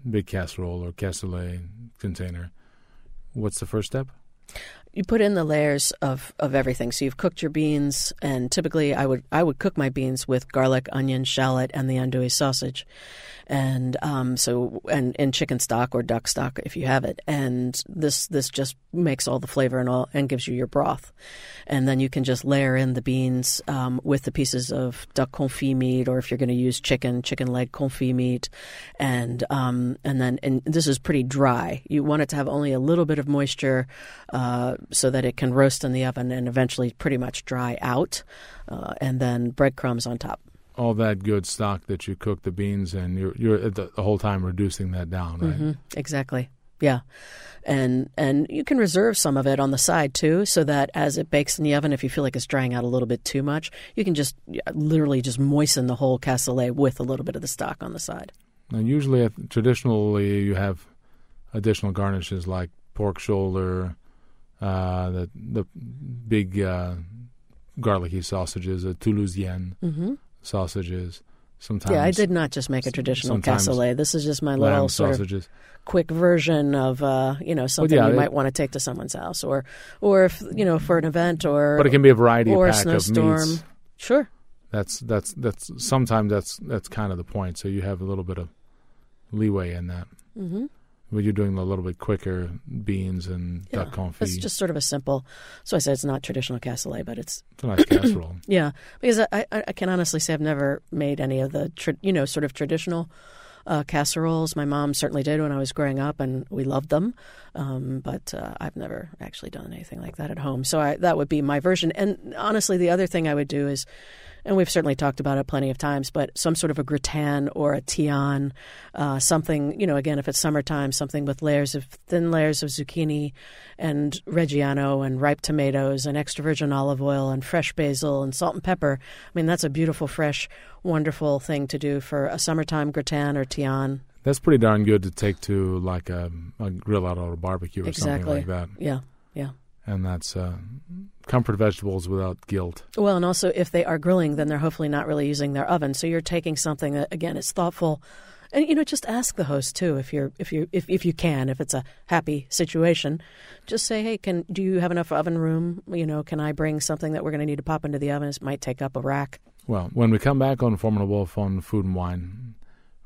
A: big casserole or cassoulet container. What's the first step?
B: You put in the layers of, of everything. So you've cooked your beans, and typically I would I would cook my beans with garlic, onion, shallot, and the andouille sausage, and um, so and in chicken stock or duck stock if you have it. And this this just makes all the flavor and all and gives you your broth, and then you can just layer in the beans um, with the pieces of duck confit meat, or if you're going to use chicken, chicken leg confit meat, and um, and then and this is pretty dry. You want it to have only a little bit of moisture. Uh, so that it can roast in the oven and eventually pretty much dry out, uh, and then breadcrumbs on top.
A: All that good stock that you cook the beans in, you're you're the, the whole time reducing that down, right?
B: hmm Exactly. Yeah, and and you can reserve some of it on the side too, so that as it bakes in the oven, if you feel like it's drying out a little bit too much, you can just literally just moisten the whole cassoulet with a little bit of the stock on the side.
A: Now, usually, uh, traditionally, you have additional garnishes like pork shoulder, uh, the the big uh, garlicky sausages, the Toulousienne
B: hmm
A: sausages. Sometimes,
B: Yeah, I did not just make a traditional cassoulet. This is just my little sort of quick version of uh, you know something
A: yeah,
B: you
A: it-
B: might want to take to someone's house, or or if you know for an event or
A: But it can be a variety
B: or a
A: pack of
B: snowstorm.
A: meats.
B: Sure.
A: That's that's that's sometimes that's that's kind of the point. So you have a little bit of leeway in that.
B: hmm
A: But you're doing a little bit quicker beans and
B: Yeah,
A: duck confit.
B: It's just sort of a simple. So I said it's not traditional cassoulet, but it's
A: It's a nice casserole. *clears throat*
B: yeah. Because I, I, I can honestly say I've never made any of the tra- you know sort of traditional uh, casseroles. My mom certainly did when I was growing up, and we loved them. Um, but uh, I've never actually done anything like that at home. So I, that would be my version. And honestly, the other thing I would do is. And we've certainly talked about it plenty of times, but some sort of a gratin or a tian, uh, something, you know, again, if it's summertime, something with layers of thin layers of zucchini and Reggiano and ripe tomatoes and extra virgin olive oil and fresh basil and salt and pepper. I mean, that's a beautiful, fresh, wonderful thing to do for a summertime gratin or tian.
A: That's pretty darn good to take to like a, a grill out or a barbecue or
B: Exactly.
A: something like that.
B: Yeah, yeah.
A: And that's uh, comfort vegetables without guilt.
B: Well, and also if they are grilling, then they're hopefully not really using their oven. So you're taking something that again is thoughtful, and you know just ask the host too if you're if you if if you can if it's a happy situation, just say hey can do you have enough oven room? You know can I bring something that we're going to need to pop into the oven? It might take up a rack.
A: Well, when we come back on Foreman and Wolf on Food and Wine,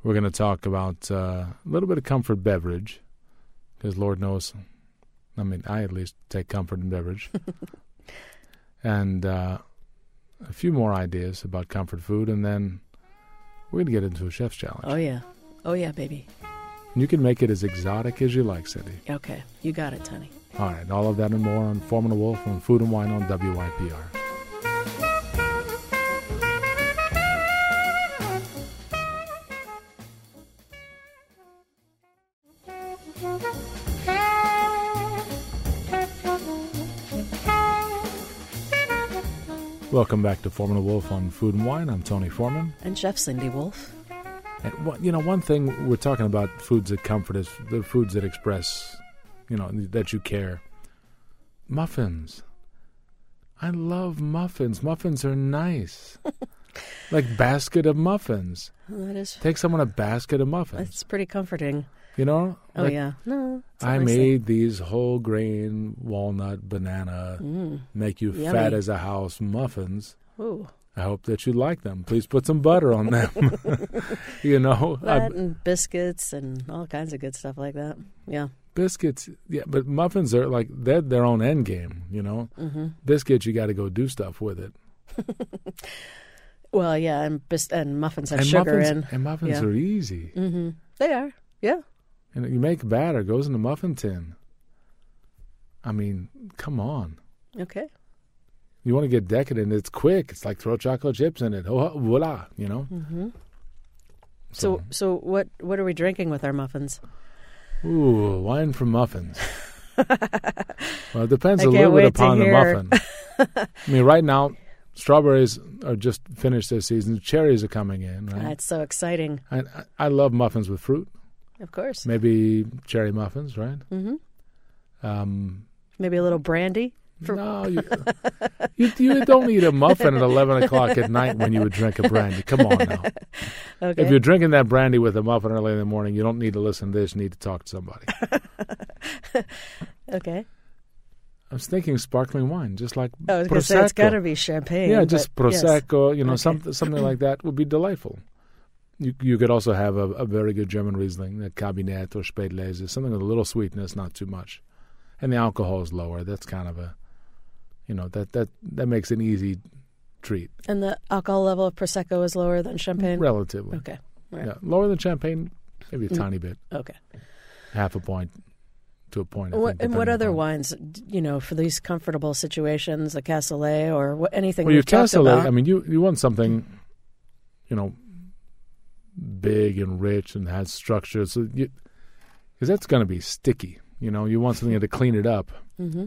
A: we're going to talk about uh, a little bit of comfort beverage, because Lord knows, I mean, I at least take comfort in beverage, *laughs* and uh, a few more ideas about comfort food, and then we're going to get into a chef's challenge.
B: Oh yeah, oh yeah, baby.
A: And you can make it as exotic as you like, Cindy.
B: Okay, you got it, Tony.
A: All right, all of that and more on Foreman and Wolf on Food and Wine on WYPR. Welcome back to Foreman and Wolf on Food and Wine. I'm Tony Foreman.
B: And Chef Cindy Wolf.
A: And what, you know, one thing we're talking about foods that comfort is the foods that express, you know, that you care. Muffins. I love muffins. Muffins are nice. *laughs* like basket of muffins.
B: That is,
A: Take someone a basket of muffins.
B: it's pretty comforting.
A: You know?
B: Oh
A: Like,
B: yeah, no.
A: I made these whole grain walnut banana
B: Mm.
A: make you
B: Yummy.
A: fat as a house muffins.
B: Ooh,
A: I hope that you like them. Please put some butter on them. *laughs* *laughs* you know, I-
B: and biscuits and all kinds of good stuff like that. Yeah.
A: biscuits yeah but muffins are like they're their own end game you know
B: Mm-hmm.
A: biscuits you got to go do stuff with it *laughs*
B: Well, yeah, and bis- and muffins have
A: and
B: sugar
A: muffins,
B: in.
A: and muffins
B: Yeah.
A: are easy.
B: hmm They are. Yeah.
A: And you make batter, goes in the muffin tin. I mean, come on.
B: Okay.
A: You want to get decadent? It's quick. It's like throw chocolate chips in it. Oh, voila! You know.
B: hmm So, so what what are we drinking with our muffins?
A: ooh, wine from muffins. *laughs* well, it depends
B: I
A: a little bit upon the muffin. *laughs* I mean, right now, strawberries are just finished their season. Cherries are coming in. Right?
B: That's so exciting.
A: I I love muffins with fruit.
B: Of course.
A: Maybe cherry muffins, right?
B: hmm
A: Um,
B: Maybe a little brandy. For-
A: no, *laughs* you, you you don't eat a muffin at eleven o'clock at night when you would drink a brandy. Come on now.
B: Okay.
A: If you're drinking that brandy with a muffin early in the morning, you don't need to listen to this. You need to talk to somebody. *laughs*
B: okay.
A: I was thinking sparkling wine, just like
B: I was going to say got to be champagne.
A: yeah, just
B: but yes.
A: prosecco. You know,
B: Okay.
A: something something like that would be delightful. You you could also have a, a very good German Riesling, a Kabinett or Spätlese, something with a little sweetness, not too much, and the alcohol is lower. That's kind of a, you know, that that that makes an easy treat,
B: And the alcohol level of prosecco is lower than champagne.
A: relatively.
B: Okay. Right.
A: Yeah, lower than champagne, maybe a
B: Mm.
A: tiny bit,
B: Okay.
A: half a point to a point.
B: What,
A: think,
B: and what other wines, you know, for these comfortable situations, the Cassoulet or what, anything
A: Well, you
B: we've
A: cassoulet.
B: about?
A: I mean, you you want something, you know, big and rich and has structure. So because that's going to be sticky. You know, you want something to clean it up.
B: hmm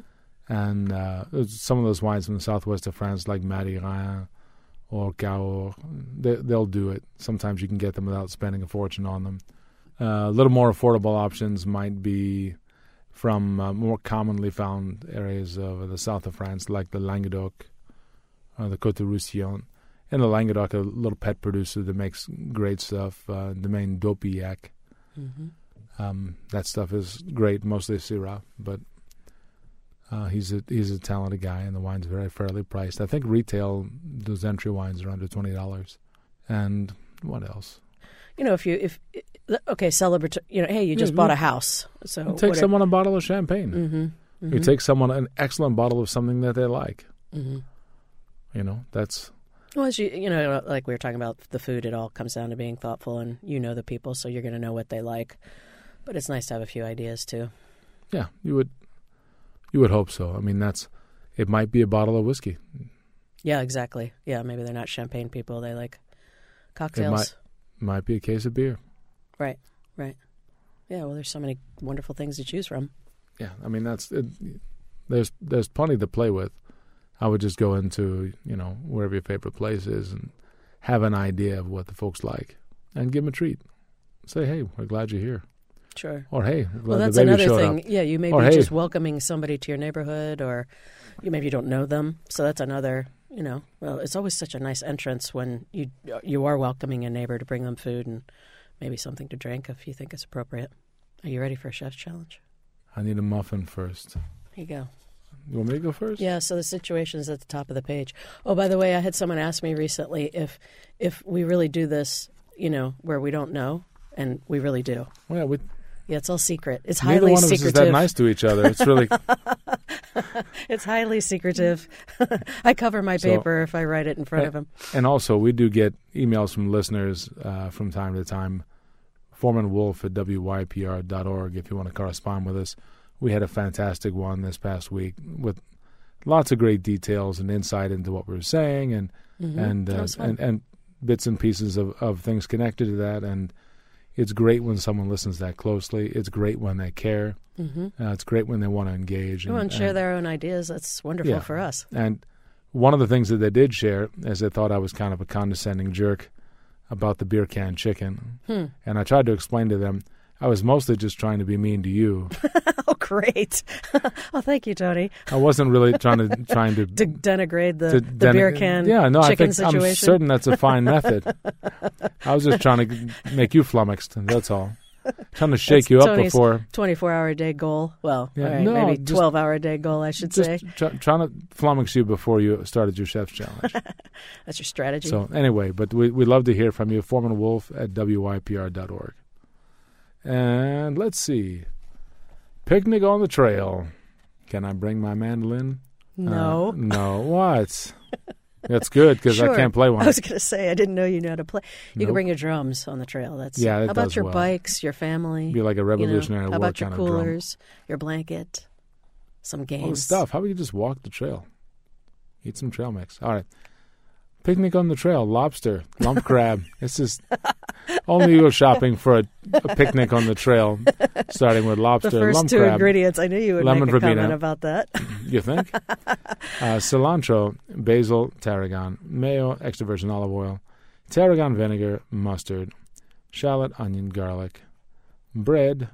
A: And uh, some of those wines from the southwest of France, like Madiran or Cahors, they, they'll do it. Sometimes you can get them without spending a fortune on them. Uh, a little more affordable options might be from uh, more commonly found areas of the south of France, like the Languedoc, uh, the Côte de Roussillon. And the Languedoc, a little pet producer that makes great stuff, uh, Domaine d'Aupilhac.
B: hmm
A: Um, that stuff is great, mostly Syrah, but uh, he's a he's a talented guy, and the wine's very fairly priced. I think retail those entry wines are under twenty dollars. And what else?
B: You know, if you if okay, celebrate. You know, hey, you just bought a house, so
A: You take someone a bottle of champagne.
B: Mm-hmm.
A: You take someone an excellent bottle of something that they like.
B: hmm
A: You know, that's
B: Well, as you you know, like we were talking about the food, it all comes down to being thoughtful, and you know the people, so you're going to know what they like. But it's nice to have a few ideas too.
A: yeah. You would you would hope so. I mean, that's it. Might be a bottle of whiskey.
B: Yeah, exactly. Yeah, maybe they're not champagne people; they like cocktails.
A: might- Might be a case of beer.
B: Right, right. Yeah, well, there's so many wonderful things to choose from.
A: Yeah, I mean that's it, there's there's plenty to play with. I would just go into you know wherever your favorite place is and have an idea of what the folks like and give them a treat. Say, hey, we're glad you're here,
B: Sure.
A: or hey,
B: Well, that's another thing.
A: up.
B: Yeah, you may
A: Or,
B: be
A: hey.
B: just welcoming somebody to your neighborhood, or you maybe you don't know them. So that's another. You know, well, it's always such a nice entrance when you you are welcoming a neighbor to bring them food and maybe something to drink if you think it's appropriate. Are you ready for a chef's challenge?
A: I need a muffin first.
B: Here you go.
A: You want me to go first?
B: Yeah, so the situation is at the top of the page. Oh, by the way, I had someone ask me recently if if we really do this, you know, where we don't know, and we really do.
A: Well, we,
B: Yeah, it's all secret. It's
A: neither
B: highly
A: one of us is that nice to each other. It's really *laughs*
B: It's highly secretive. *laughs* I cover my
A: So-
B: paper if I write it in front of him.
A: And also, we do get emails from listeners uh, from time to time. Foreman Wolf at wypr.org if you want to correspond with us. We had a fantastic one this past week with lots of great details and insight into what we were saying and
B: Mhm.
A: and, uh, and and bits and pieces of, of things connected to that. And it's great when someone listens that closely. It's great when they care.
B: Mhm.
A: Uh, it's great when they want to engage
B: and, share
A: and-
B: their own ideas. That's wonderful
A: Yeah.
B: for us.
A: and one of the things that they did share is they thought I was kind of a condescending jerk about the beer can chicken.
B: Hmm.
A: And I tried to explain to them I was mostly just trying to be mean to you. *laughs*
B: Oh, great! *laughs* oh, thank you, Tony.
A: I wasn't really trying *laughs* to trying to,
B: To denigrate the,
A: to
B: the
A: den-
B: beer can
A: Yeah, no, I think I'm certain that's a fine method. I was just trying to make you flummoxed. That's all. Trying to shake
B: That's
A: you up before.
B: 24 hour a day goal. Well,
A: Yeah,
B: right,
A: no,
B: maybe
A: just-
B: 12 hour a day goal, I should say.
A: try, trying to flummox you before you started your chef's challenge.
B: That's your strategy.
A: So anyway, but we we love to hear from you. Foreman Wolf at wypr.org. And let's see, picnic on the trail. Can I bring my mandolin?
B: no.
A: Uh, no. What? That's good because
B: Sure.
A: I can't play one.
B: I was going to say I didn't know you knew how to play. You
A: Nope.
B: can bring your drums on the trail. That's
A: Yeah,
B: How about your
A: well.
B: bikes, your family?
A: Be like a
B: you know?
A: Revolutionary
B: How about your coolers, your blanket, some games?
A: All the stuff. How about you just walk the trail? Eat some trail mix. All right. Picnic on the trail, lobster, lump crab. *laughs* This is only you go shopping for a, a picnic on the trail, starting with lobster, The
B: first
A: lump
B: two
A: crab.
B: ingredients. I knew you would
A: lemon
B: make a
A: verbena.
B: comment about that. *laughs*
A: You think? *laughs* uh, cilantro, basil, tarragon, mayo, extra virgin olive oil, tarragon vinegar, mustard, shallot, onion, garlic, bread.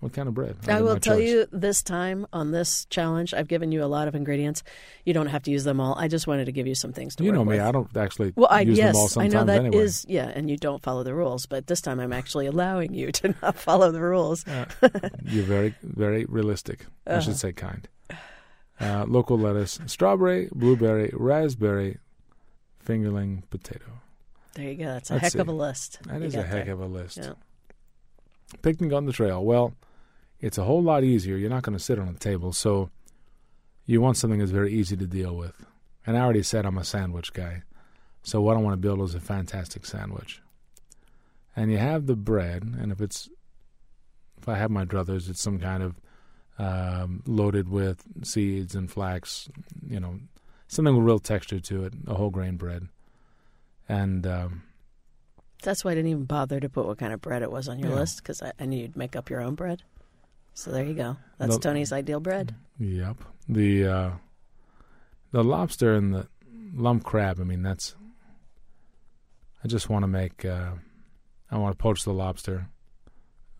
A: What kind of bread?
B: I
A: get
B: will tell
A: choice.
B: you this time on this challenge, I've given you a lot of ingredients. You don't have to use them all. I just wanted to give you some things to
A: You know me.
B: with.
A: I don't actually
B: Well, I
A: use
B: yes,
A: them all
B: I know that is
A: anyway.
B: yeah, and you don't follow the rules. But this time, I'm actually allowing you to *laughs* not follow the rules.
A: You're very, very realistic. I
B: Uh-huh.
A: should say kind. Uh, local lettuce, strawberry, blueberry, raspberry, fingerling, potato.
B: There you go. That's a
A: Let's
B: heck
A: see.
B: of a list.
A: That is a heck
B: there.
A: of a list.
B: Yeah.
A: Picnic on the trail. Well, it's a whole lot easier. You're not going to sit on a table, so you want something that's very easy to deal with. And I already said I'm a sandwich guy, so what I want to build is a fantastic sandwich. And you have the bread, and if it's if I have my druthers, it's some kind of um, loaded with seeds and flax, you know, something with real texture to it, a whole grain bread. And um,
B: That's why I didn't even bother to put what kind of bread it was on your
A: Yeah.
B: list because I, I knew you'd make up your own bread. So there you go. That's
A: No-
B: Tony's ideal bread.
A: Yep. The uh, the lobster and the lump crab. I mean, that's. I just want to make. Uh, I want to poach the lobster,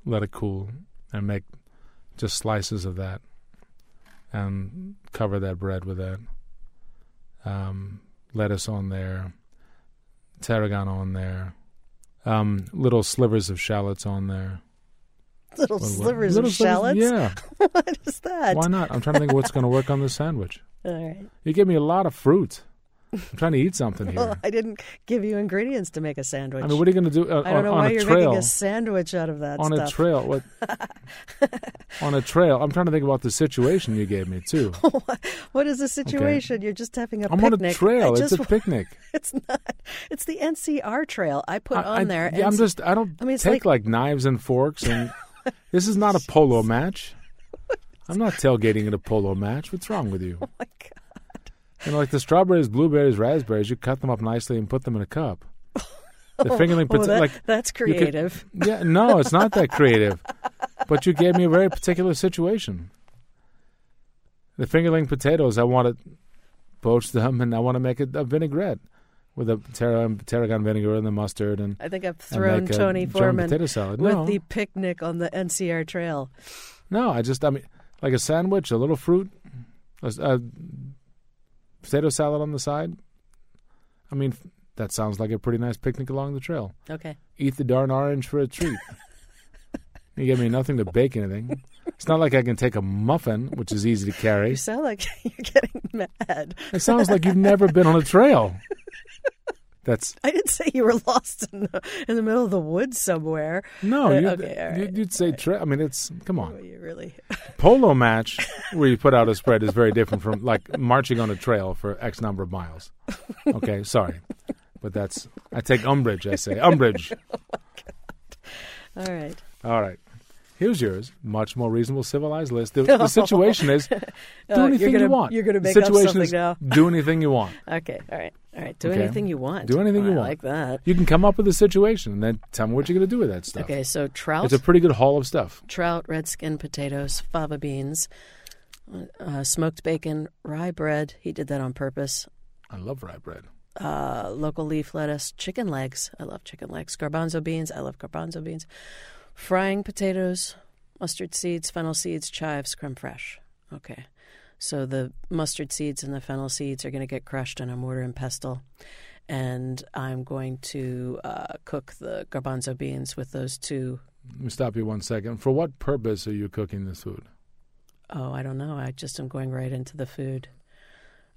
A: let it cool, and make just slices of that, and cover that bread with that. Um, lettuce on there, tarragon on there, um, little slivers of shallots on there. *laughs*
B: Little
A: Little-
B: slivers
A: little
B: of shallots.
A: Yeah. *laughs*
B: what is that?
A: Why not? I'm trying to think what's going to work on this sandwich. *laughs*
B: All right.
A: You gave me a lot of fruit. I'm trying to eat something here.
B: Well, I didn't give you ingredients to make a sandwich.
A: I mean, what are you going to do uh,
B: I don't
A: on,
B: know
A: on
B: why
A: a
B: you're
A: trail?
B: making a sandwich out of that
A: on
B: stuff.
A: a trail, what? on a trail. I'm trying to think about the situation you gave me too.
B: what is the situation? You're just having a
A: I'm on
B: picnic.
A: a trail.
B: I
A: It's
B: just,
A: a picnic.
B: it's not. It's the NCR trail. I put
A: I,
B: on
A: I-
B: there.
A: Yeah, I'm just. I don't
B: I mean,
A: take
B: like-
A: like, knives and forks, and this is not a polo match. I'm not tailgating at a polo match. What's wrong with you? *laughs*
B: Oh my god!
A: You know, like the strawberries, blueberries, raspberries. You cut them up nicely and put them in a cup. The fingerling, *laughs*
B: Oh, that-
A: like
B: that's
A: you could-
B: creative.
A: Yeah, no, it's not that creative. but you gave me a very particular situation. The fingerling potatoes, I want to poach them, and I want to make a, a vinaigrette with the tarragon, tarragon vinegar and the mustard, and,
B: I think I've thrown
A: a
B: Tony Foreman
A: potato salad.
B: with
A: No,
B: the picnic on the NCR trail.
A: no, I just, I mean, like a sandwich, a little fruit, a, a potato salad on the side. I mean, that sounds like a pretty nice picnic along the trail.
B: Okay.
A: eat the darn orange for a treat. *laughs* you give me nothing to bake anything. It's not like I can take a muffin, which is easy to carry.
B: You sound like *laughs* you're getting mad.
A: It sounds like you've never been on a trail. *laughs* *laughs* That's
B: I didn't say you were lost in the in the middle of the woods somewhere.
A: no.
B: Uh,
A: You'd,
B: okay, right,
A: you'd, you'd say trail. I mean, it's come
B: Oh,
A: on.
B: you really. *laughs*
A: Polo match where you put out a spread is very different from like marching on a trail for X number of miles. Okay, sorry, but that's I take umbrage. I say umbrage. *laughs*
B: All right.
A: All right. Here's yours. Much more reasonable, civilized list. The, *laughs* the situation is *laughs* do
B: Uh,
A: anything
B: gonna-
A: you want.
B: you're gonna
A: The
B: make up something
A: is
B: now.
A: do anything you want. *laughs*
B: Okay. All right. All right. Do
A: Okay.
B: anything you want.
A: Do anything
B: Oh,
A: you
B: I
A: want.
B: like that.
A: You can come up with a situation and then tell me what you're going to do with that stuff.
B: Okay. So trout,
A: It's a pretty good haul of stuff.
B: trout, red skin potatoes, fava beans, uh, smoked bacon, rye bread. He did that on purpose.
A: I love rye bread.
B: Uh, local leaf lettuce, chicken legs. I love chicken legs. Garbanzo beans. I love garbanzo beans. Frying potatoes, mustard seeds, fennel seeds, chives, creme fraiche. Okay. So the mustard seeds and the fennel seeds are going to get crushed in a mortar and pestle. And I'm going to uh, cook the garbanzo beans with those two.
A: Let me stop you one second. For what purpose are you cooking this food?
B: Oh, I don't know. I just am going right into the food.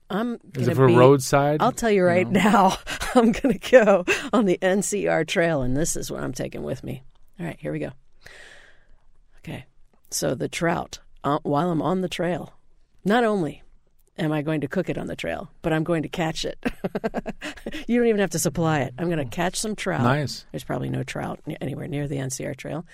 B: I'm
A: Is it for
B: be,
A: roadside?
B: I'll tell you right
A: No. *laughs*
B: now. I'm going to go on the NCR trail, and this is what I'm taking with me. All right, here we go. Okay, so the trout. Uh, while I'm on the trail, not only am I going to cook it on the trail, but I'm going to catch it. *laughs* you don't even have to supply it. I'm going to catch some trout.
A: Nice.
B: There's probably no trout anywhere near the NCR trail.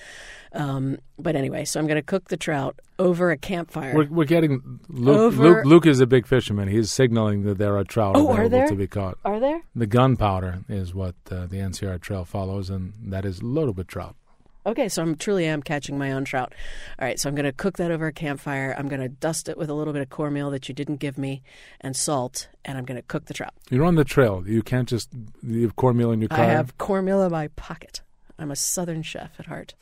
B: Um, but anyway, so I'm going to cook the trout over a campfire.
A: We're, we're getting Luke,
B: Over-
A: Luke. Luke is a big fisherman. He's signaling that there are trout
B: Oh, are
A: available
B: there?
A: to be caught.
B: Are there?
A: The gunpowder is what uh, the NCR trail follows, and that is loaded with trout.
B: Okay, so I'm truly am catching my own trout. All right, so I'm going to cook that over a campfire. I'm going to dust it with a little bit of cornmeal that you didn't give me and salt, and I'm going to cook the trout.
A: You're on the trail. You can't just you have cornmeal in your car.
B: I have cornmeal in my pocket. I'm a southern chef at heart.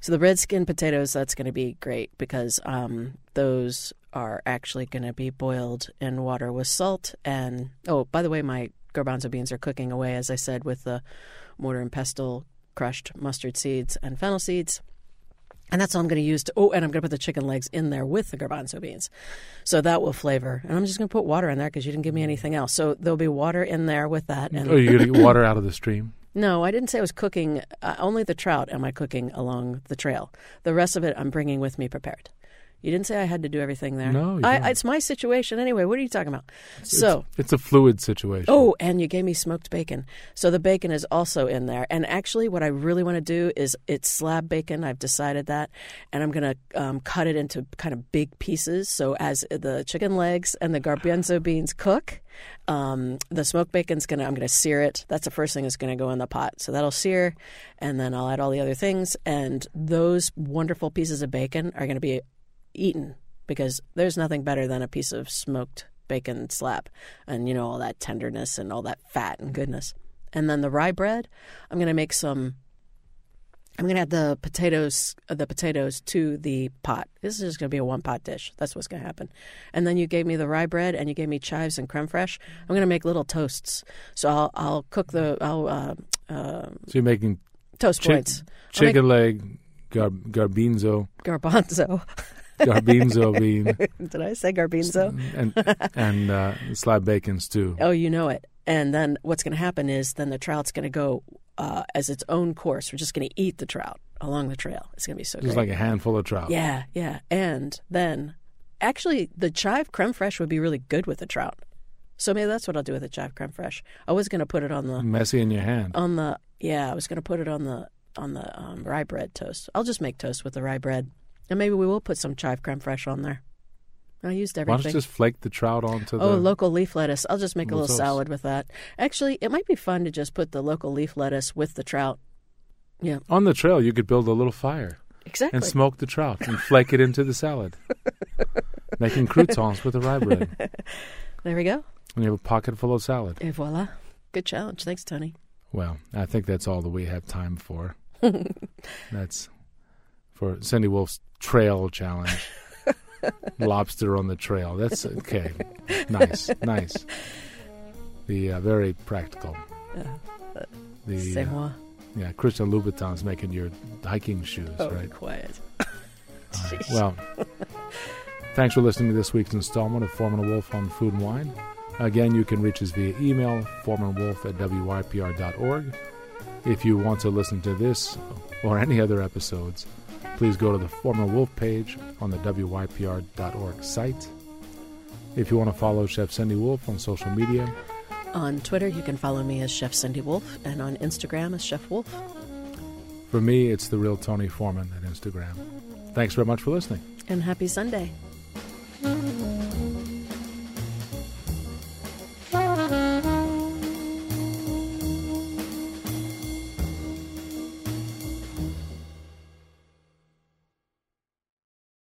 B: So the red skin potatoes, that's going to be great because um, those are actually going to be boiled in water with salt. And oh, by the way, my garbanzo beans are cooking away, as I said, with the mortar and pestle crushed mustard seeds and fennel seeds. And that's all I'm going to use to. Oh, and I'm going to put the chicken legs in there with the garbanzo beans. So that will flavor. And I'm just going to put water in there because you didn't give me anything else. So there'll be water in there with that. And
A: Oh, you're going to get water out of the stream. *laughs*
B: no, I didn't say I was cooking. Uh, only the trout am I cooking along the trail. The rest of it I'm bringing with me prepared. You didn't say I had to do everything there.
A: No, you
B: I, it's my situation anyway. What are you talking about? so,
A: It's a fluid situation.
B: oh, and you gave me smoked bacon. So the bacon is also in there. And actually, what I really want to do is it's slab bacon. I've decided that, and I'm going to um, cut it into kind of big pieces. So as the chicken legs and the garbanzo beans cook, um, the smoked bacon's gonna. I'm gonna sear it. That's the first thing that's gonna go in the pot. So that'll sear, and then I'll add all the other things. And those wonderful pieces of bacon are gonna be eaten because there's nothing better than a piece of smoked bacon slab, and you know all that tenderness and all that fat and goodness. And then the rye bread, I'm gonna make some. I'm going to add the potatoes, the potatoes to the pot. This is just going to be a one pot dish. That's what's going to happen. And then you gave me the rye bread, and you gave me chives and creme fraiche. I'm going to make little toasts. So I'll I'll cook the I'll uh, uh,
A: So you're making
B: toast
A: Chick-
B: points. I'll make
A: chicken leg, gar- garbinzo,
B: garbanzo. *laughs*
A: garbinzo bean, *laughs*
B: Did I say garbanzo?
A: and and uh, slab bacon stew.
B: Oh, you know it. And then what's going to happen is then the trout's going to go uh, as its own course. We're just going to eat the trout along the trail. It's going to be so
A: Just
B: great.
A: like a handful of trout.
B: Yeah, yeah. And then, actually, the chive creme fraiche would be really good with the trout. So maybe that's what I'll do with the chive creme fraiche. I was going to put it on the
A: Messy in your hand.
B: on the yeah. I was going to put it on the on the um, rye bread toast. I'll just make toast with the rye bread, and maybe we will put some chive creme fraiche on there. I used everything.
A: Why don't you just flake the trout onto oh, the?
B: Oh, local leaf lettuce. I'll just make a
A: Little
B: little salad with that. Actually, it might be fun to just put the local leaf lettuce with the trout. Yeah,
A: on the trail, you could build a little fire
B: exactly.
A: and smoke the trout and flake it into the salad, *laughs* making croutons with the rye bread. *laughs*
B: There we go.
A: And you have a pocket full of salad.
B: Et voila. Good challenge. Thanks, Tony.
A: Well, I think that's all that we have time for. *laughs* that's for Cindy Wolf's trail challenge. *laughs* Lobster on the trail. That's okay. Nice, nice. The uh, very practical. The
B: C'est
A: uh,
B: moi.
A: yeah, Christian Louboutin's making your hiking shoes,
B: Oh,
A: right?
B: quiet.
A: Right. *laughs* Well, thanks for listening to this week's installment of Foreman Wolf on Food and Wine. Again, you can reach us via email, foremanwolf at wypr.org. If you want to listen to this or any other episodes, please go to the Foreman Wolf page on the wypr.org site. If you want to follow Chef Cindy Wolf on social media,
B: On Twitter, you can follow me as Chef Cindy Wolf, and on Instagram as Chef Wolf.
A: for me, it's the real Tony Foreman at Instagram. Thanks very much for listening.
B: And happy Sunday.